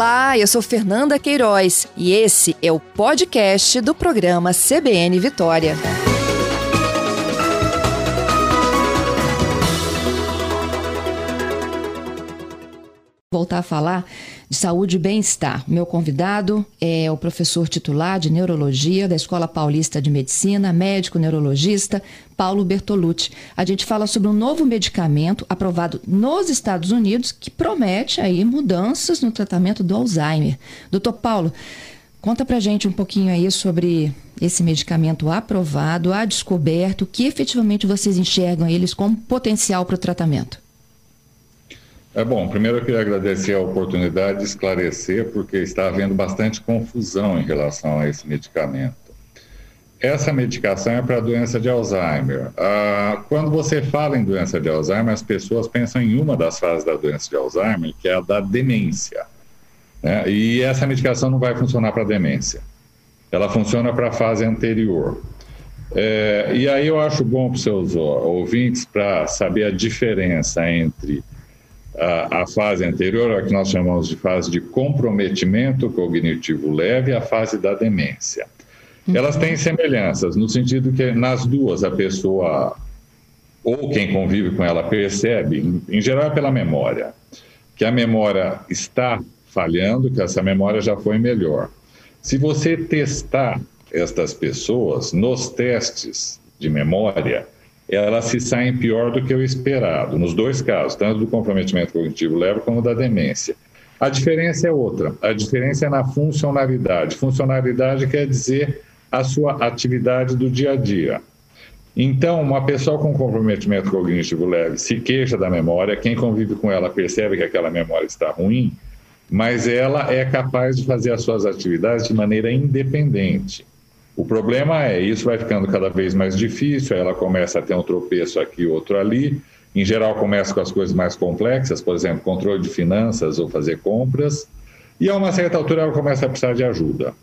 Olá, eu sou Fernanda Queiroz e esse é o podcast do programa CBN Vitória. Voltar a falar de saúde e bem-estar. Meu convidado é o professor titular de neurologia da Escola Paulista de Medicina, médico neurologista Paulo Bertolucci. A gente fala sobre um novo medicamento aprovado nos Estados Unidos que promete aí mudanças no tratamento do Alzheimer. Doutor Paulo, conta pra gente um pouquinho aí sobre esse medicamento aprovado, a descoberto, que efetivamente vocês enxergam eles como potencial para o tratamento. É bom, primeiro eu queria agradecer a oportunidade de esclarecer, porque está havendo bastante confusão em relação a esse medicamento. Essa medicação é para a doença de Alzheimer. Ah, quando você fala em doença de Alzheimer, as pessoas pensam em uma das fases da doença de Alzheimer, que é a da demência. Né? E essa medicação não vai funcionar para demência. Ela funciona para a fase anterior. É, e aí eu acho bom para os seus ouvintes para saber a diferença entre a, a, fase anterior, a que nós chamamos de fase de comprometimento cognitivo leve, a fase da demência. Uhum. Elas têm semelhanças, no sentido que nas duas a pessoa, ou quem convive com ela, percebe, em geral é pela memória, que a memória está falhando, que essa memória já foi melhor. Se você testar estas pessoas nos testes de memória, elas se saem pior do que o esperado, nos dois casos, tanto do comprometimento cognitivo leve como da demência. A diferença é outra, a diferença é na funcionalidade. Funcionalidade quer dizer a sua atividade do dia a dia. Então, uma pessoa com comprometimento cognitivo leve se queixa da memória, quem convive com ela percebe que aquela memória está ruim, mas ela é capaz de fazer as suas atividades de maneira independente. O problema é, isso vai ficando cada vez mais difícil, ela começa a ter um tropeço aqui, outro ali. Em geral, começa com as coisas mais complexas, por exemplo, controle de finanças ou fazer compras. E a uma certa altura, ela começa a precisar de ajuda,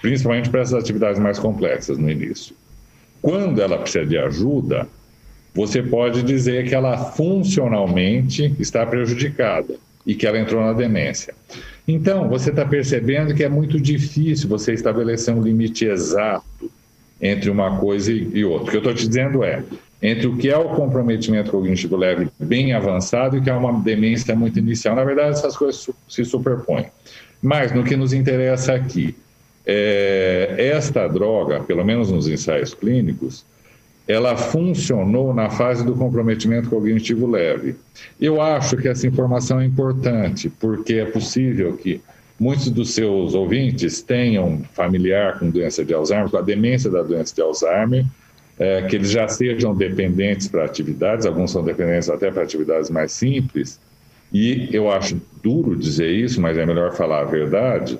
principalmente para essas atividades mais complexas no início. Quando ela precisa de ajuda, você pode dizer que ela funcionalmente está prejudicada e que ela entrou na demência. Então, você está percebendo que é muito difícil você estabelecer um limite exato entre uma coisa e outra. O que eu estou te dizendo é, entre o que é o comprometimento cognitivo leve bem avançado e o que é uma demência muito inicial. Na verdade, essas coisas se superpõem. Mas, no que nos interessa aqui, é, esta droga, pelo menos nos ensaios clínicos, ela funcionou na fase do comprometimento cognitivo leve. Eu acho que essa informação é importante, porque é possível que muitos dos seus ouvintes tenham familiar com doença de Alzheimer, com a demência da doença de Alzheimer, é, que eles já sejam dependentes para atividades, alguns são dependentes até para atividades mais simples, e eu acho duro dizer isso, mas é melhor falar a verdade,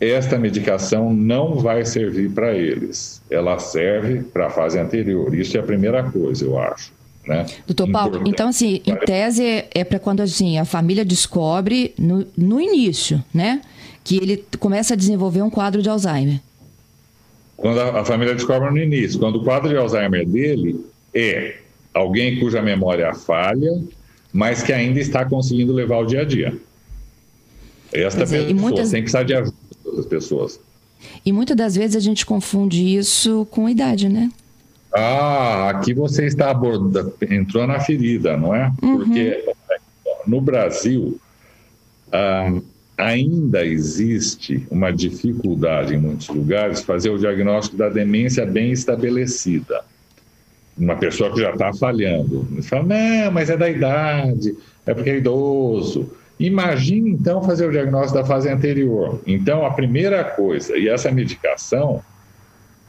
esta medicação não vai servir para eles. Ela serve para a fase anterior. Isso é a primeira coisa, eu acho. Né? Doutor Paulo, então assim, em tese é, é para quando assim, a família descobre no, no início, né? Que ele começa a desenvolver um quadro de Alzheimer. Quando a, a família descobre no início, quando o quadro de Alzheimer dele é alguém cuja memória falha, mas que ainda está conseguindo levar o dia a dia. Esta dizer, pessoa muitas... tem que precisar de ajuda das pessoas. E muitas das vezes a gente confunde isso com idade, né? Ah, aqui você está abordando, entrou na ferida, não é? Uhum. Porque no Brasil ah, ainda existe uma dificuldade em muitos lugares fazer o diagnóstico da demência bem estabelecida. Uma pessoa que já está falhando. Fala, não, mas é da idade, é porque é idoso. Imagine então fazer o diagnóstico da fase anterior. Então, a primeira coisa, e essa medicação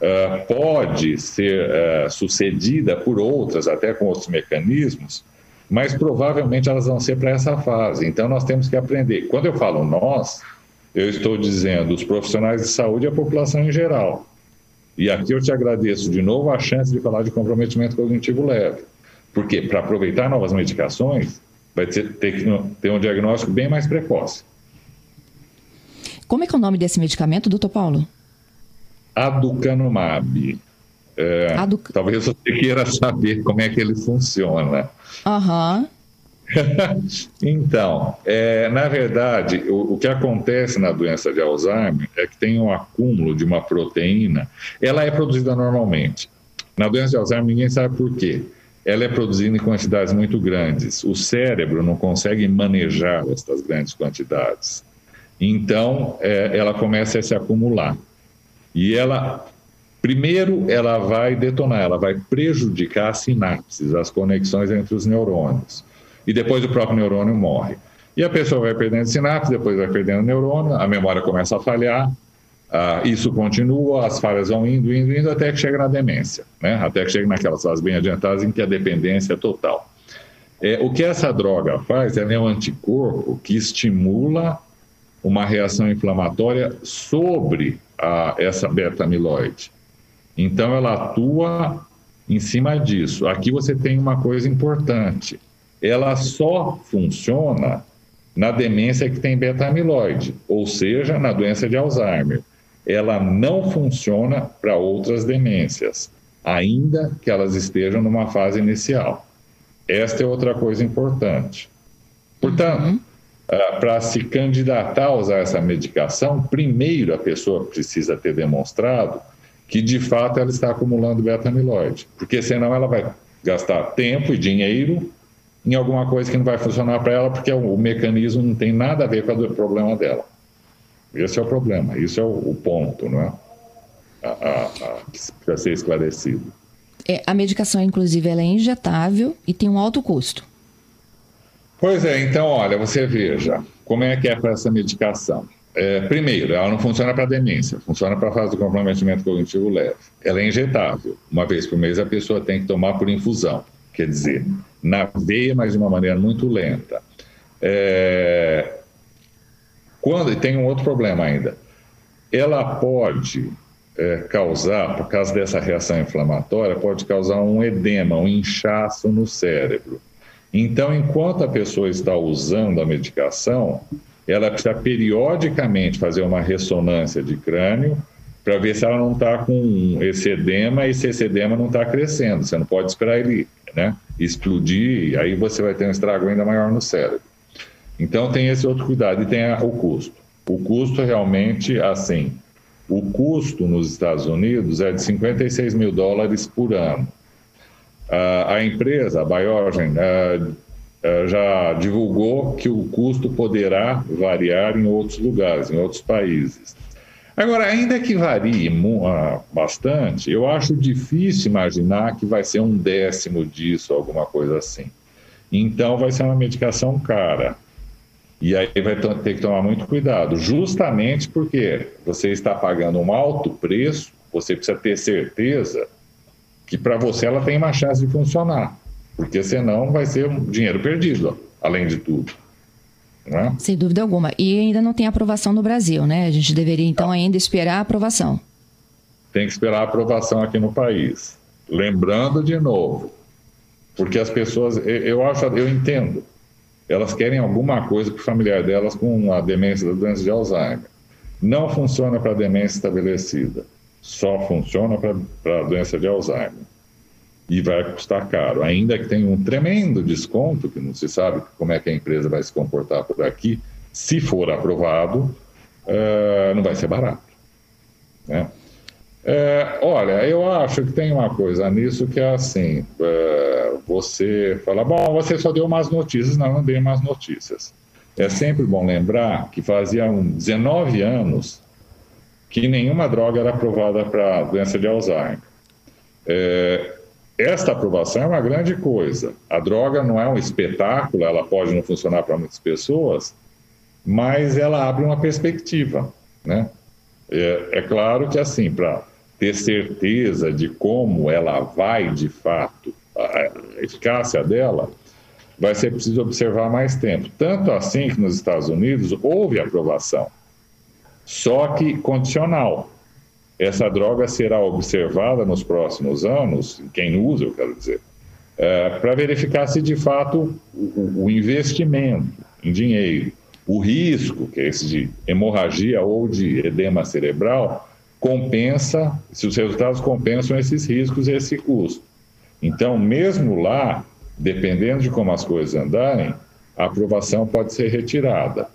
uh, pode ser uh, sucedida por outras, até com outros mecanismos, mas provavelmente elas vão ser para essa fase. Então, nós temos que aprender. Quando eu falo nós, eu estou dizendo os profissionais de saúde e a população em geral. E aqui eu te agradeço de novo a chance de falar de comprometimento cognitivo leve. Porque para aproveitar novas medicações, vai ter, ter que ter um diagnóstico bem mais precoce. Como é que é o nome desse medicamento, doutor Paulo? Aducanumab. É, Talvez você queira saber como é que ele funciona. Aham. Uhum. então, é, na verdade, o, o, que acontece na doença de Alzheimer é que tem um acúmulo de uma proteína. Ela é produzida normalmente. Na doença de Alzheimer, ninguém sabe por quê. Ela é produzida em quantidades muito grandes. O cérebro não consegue manejar estas grandes quantidades. Então, é, ela começa a se acumular. E ela Primeiro, ela vai detonar, ela vai prejudicar as sinapses, as conexões entre os neurônios. E depois o próprio neurônio morre. E a pessoa vai perdendo sinapse, depois vai perdendo neurônio, a memória começa a falhar, uh, isso continua, as falhas vão indo, indo, indo, até que chega na demência, né? até que chega naquelas fases bem adiantadas em que a dependência é total. É, o que essa droga faz é um anticorpo que estimula uma reação inflamatória sobre a, essa beta-amiloide. Então, ela atua em cima disso. Aqui você tem uma coisa importante. Ela só funciona na demência que tem beta-amiloide, ou seja, na doença de Alzheimer. Ela não funciona para outras demências, ainda que elas estejam numa fase inicial. Esta é outra coisa importante. Portanto, uhum. uh, para se candidatar a usar essa medicação, primeiro a pessoa precisa ter demonstrado que de fato ela está acumulando beta-amiloide, porque senão ela vai gastar tempo e dinheiro em alguma coisa que não vai funcionar para ela, porque o, mecanismo não tem nada a ver com o problema dela. Esse é o problema, isso é o, o ponto, não é? Para ser esclarecido. É, a medicação, inclusive, ela é injetável e tem um alto custo. Pois é, então, olha, você veja como é que é para essa medicação. É, primeiro, ela não funciona para demência, funciona para a fase do comprometimento cognitivo leve. Ela é injetável. Uma vez por mês a pessoa tem que tomar por infusão, quer dizer, na veia, mas de uma maneira muito lenta. É... Quando, e tem um outro problema ainda. Ela pode é, causar, por causa dessa reação inflamatória, pode causar um edema, um inchaço no cérebro. Então, enquanto a pessoa está usando a medicação, ela precisa periodicamente fazer uma ressonância de crânio para ver se ela não está com esse edema e se esse edema não está crescendo. Você não pode esperar ele né, explodir, aí você vai ter um estrago ainda maior no cérebro. Então tem esse outro cuidado e tem o custo. O custo realmente, assim, o custo nos Estados Unidos é de 56 mil dólares por ano. A empresa, a Biogen, uh, eh, já divulgou que o custo poderá variar em outros lugares, em outros países. Agora, ainda que varie ah, bastante, eu acho difícil imaginar que vai ser um décimo disso, alguma coisa assim. Então, vai ser uma medicação cara. E aí vai ter que tomar muito cuidado, justamente porque você está pagando um alto preço, você precisa ter certeza que para você ela tem uma chance de funcionar porque senão vai ser um dinheiro perdido, além de tudo. É? Sem dúvida alguma. E ainda não tem aprovação no Brasil, né? A gente deveria então não. ainda esperar a aprovação. Tem que esperar a aprovação aqui no país. Lembrando de novo, porque as pessoas, eu acho, eu entendo, elas querem alguma coisa para o familiar delas com a demência da doença de Alzheimer. Não funciona para a demência estabelecida, só funciona para a doença de Alzheimer e vai custar caro. Ainda que tenha um tremendo desconto, que não se sabe como é que a empresa vai se comportar por aqui, se for aprovado, uh, não vai ser barato. Né? É, olha, eu acho que tem uma coisa nisso que é assim: é, você fala, bom, você só deu más notícias. Não, não dei más notícias. É sempre bom lembrar que fazia 19 anos que nenhuma droga era aprovada para doença de Alzheimer. É, esta aprovação é uma grande coisa. A droga não é um espetáculo, ela pode não funcionar para muitas pessoas, mas ela abre uma perspectiva, né? É, é claro que assim, para ter certeza de como ela vai de fato, a eficácia dela, vai ser preciso observar mais tempo. Tanto assim que nos Estados Unidos houve aprovação, só que condicional. Essa droga será observada nos próximos anos, quem usa, eu quero dizer, é, para verificar se de fato o, o investimento em dinheiro, o risco, que é esse de hemorragia ou de edema cerebral, compensa, se os resultados compensam esses riscos e esse custo. Então, mesmo lá, dependendo de como as coisas andarem, a aprovação pode ser retirada.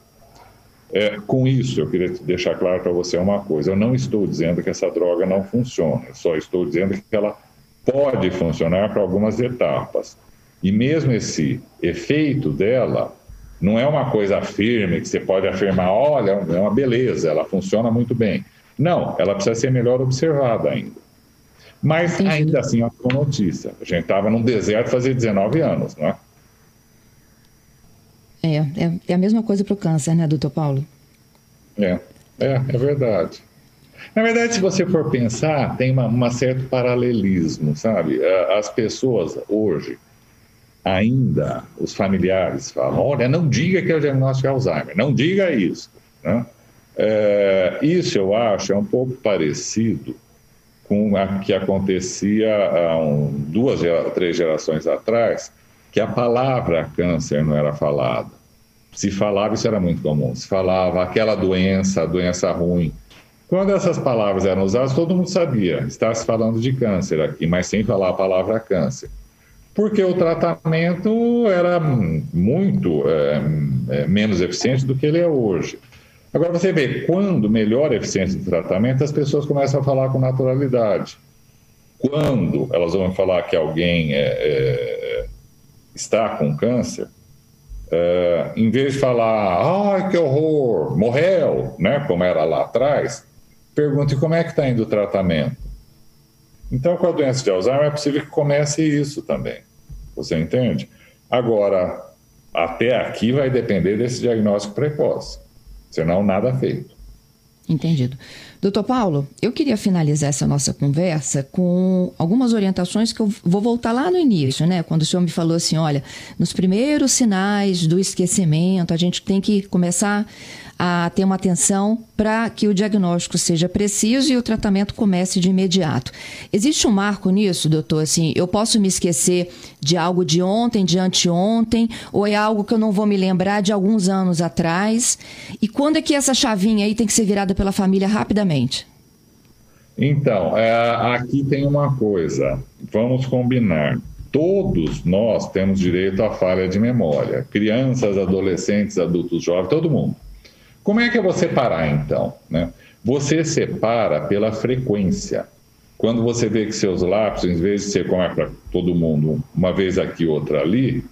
É, com isso, eu queria deixar claro para você uma coisa: eu não estou dizendo que essa droga não funciona, eu só estou dizendo que ela pode funcionar para algumas etapas. E mesmo esse efeito dela não é uma coisa firme que você pode afirmar, olha, é uma beleza, ela funciona muito bem. Não, ela precisa ser melhor observada ainda. Mas ainda assim é uma boa notícia. A gente estava num deserto fazia 19 anos, não é? É, é, é a mesma coisa para o câncer, né, doutor Paulo? É, é, é verdade. Na verdade, se você for pensar, tem um certo paralelismo, sabe? As pessoas hoje, ainda, os familiares falam, olha, não diga que é o diagnóstico de Alzheimer, não diga isso. Né? É, isso eu acho é um pouco parecido com o que acontecia há um, duas, três gerações atrás, que a palavra câncer não era falada. Se falava, isso era muito comum, se falava aquela doença, doença ruim. Quando essas palavras eram usadas, todo mundo sabia, está se falando de câncer aqui, mas sem falar a palavra câncer. Porque o tratamento era muito é, é, menos eficiente do que ele é hoje. Agora você vê, quando melhora a eficiência do tratamento, as pessoas começam a falar com naturalidade. Quando elas vão falar que alguém é, é, está com câncer, é, em vez de falar, ai que horror, morreu, né, como era lá atrás, pergunte como é que está indo o tratamento. Então, com a doença de Alzheimer, é possível que comece isso também. Você entende? Agora, até aqui vai depender desse diagnóstico precoce senão nada feito. Entendido. Doutor Paulo, eu queria finalizar essa nossa conversa com algumas orientações que eu vou voltar lá no início, né? Quando o senhor me falou assim: olha, nos primeiros sinais do esquecimento, a gente tem que começar a ter uma atenção para que o diagnóstico seja preciso e o tratamento comece de imediato. Existe um marco nisso, doutor? Assim, eu posso me esquecer de algo de ontem, de anteontem, ou é algo que eu não vou me lembrar de alguns anos atrás? E quando é que essa chavinha aí tem que ser virada pela família rapidamente? Então, é, aqui tem uma coisa, vamos combinar. Todos nós temos direito à falha de memória. Crianças, adolescentes, adultos jovens, todo mundo. Como é que eu vou separar, então? Né? Você separa pela frequência. Quando você vê que seus lapsos, em vez de ser como é para todo mundo, uma vez aqui, outra ali,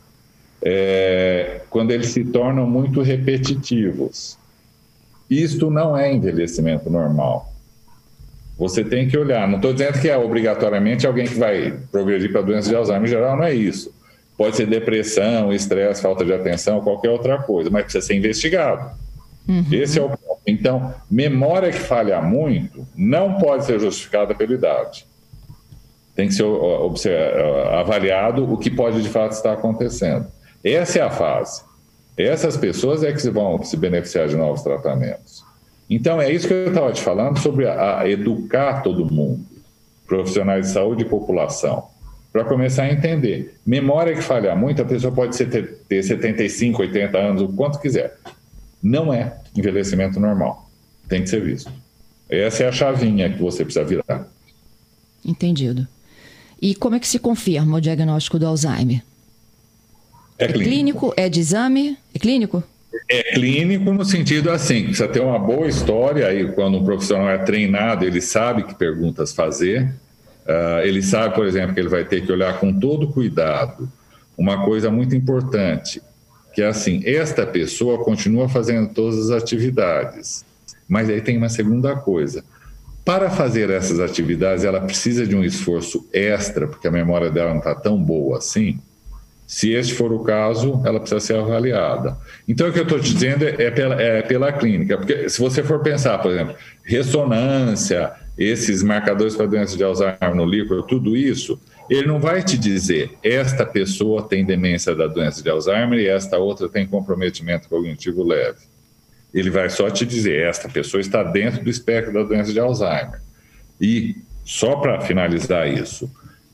é, quando eles se tornam muito repetitivos. Isto não é envelhecimento normal. Você tem que olhar. Não estou dizendo que é obrigatoriamente alguém que vai progredir para doença de Alzheimer. Em geral, não é isso. Pode ser depressão, estresse, falta de atenção, qualquer outra coisa, mas precisa ser investigado. Uhum. Esse é o ponto. Então, memória que falha muito não pode ser justificada pela idade. Tem que ser avaliado o que pode de fato estar acontecendo. Essa é a fase. Essas pessoas é que vão se beneficiar de novos tratamentos. Então, é isso que eu estava te falando sobre a, a educar todo mundo, profissionais de saúde e população, para começar a entender. Memória que falha muito, a pessoa pode ter, ter 75, 80 anos, o quanto quiser não é envelhecimento normal. Tem que ser visto. Essa é a chavinha que você precisa virar. Entendido. E como é que se confirma o diagnóstico do Alzheimer? É, é clínico. clínico. É de exame? É clínico? É clínico no sentido assim, precisa ter uma boa história aí quando um profissional é treinado, ele sabe que perguntas fazer, uh, ele sabe, por exemplo, que ele vai ter que olhar com todo cuidado. Uma coisa muito importante, que é assim, esta pessoa continua fazendo todas as atividades, mas aí tem uma segunda coisa. Para fazer essas atividades, ela precisa de um esforço extra, porque a memória dela não está tão boa assim. Se este for o caso, ela precisa ser avaliada. Então, o que eu estou te dizendo é pela, é pela clínica, porque se você for pensar, por exemplo, ressonância, esses marcadores para doença de Alzheimer no líquido, tudo isso, ele não vai te dizer esta pessoa tem demência da doença de Alzheimer e esta outra tem comprometimento cognitivo leve. Ele vai só te dizer esta pessoa está dentro do espectro da doença de Alzheimer. E só para finalizar isso,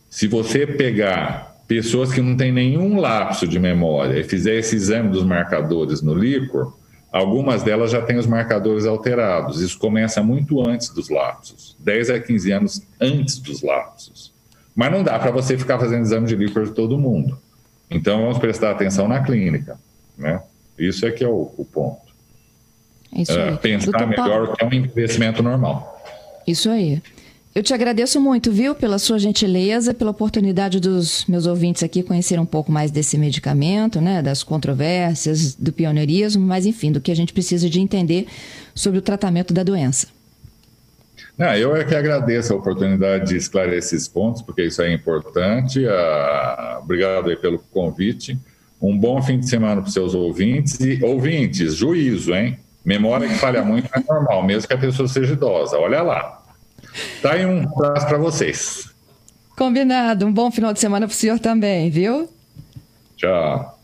se você pegar pessoas que não têm nenhum lapso de memória e fizer esse exame dos marcadores no líquor, algumas delas já têm os marcadores alterados. Isso começa muito antes dos lapsos, 10 a 15 anos antes dos lapsos. Mas não dá para você ficar fazendo exame de líquor de todo mundo. Então, vamos prestar atenção na clínica, né? Isso é que é o, o ponto. Isso é, pensar Doutor melhor o que é um investimento normal. Isso aí. Eu te agradeço muito, viu, pela sua gentileza, pela oportunidade dos meus ouvintes aqui conhecer um pouco mais desse medicamento, né, das controvérsias, do pioneirismo, mas enfim, do que a gente precisa de entender sobre o tratamento da doença. Não, eu é que agradeço a oportunidade de esclarecer esses pontos, porque isso é importante. Ah, obrigado aí pelo convite. Um bom fim de semana para os seus ouvintes. E ouvintes, juízo, hein? Memória que falha muito é normal, mesmo que a pessoa seja idosa. Olha lá. Tá aí um abraço para vocês. Combinado. Um bom final de semana para o senhor também, viu? Tchau.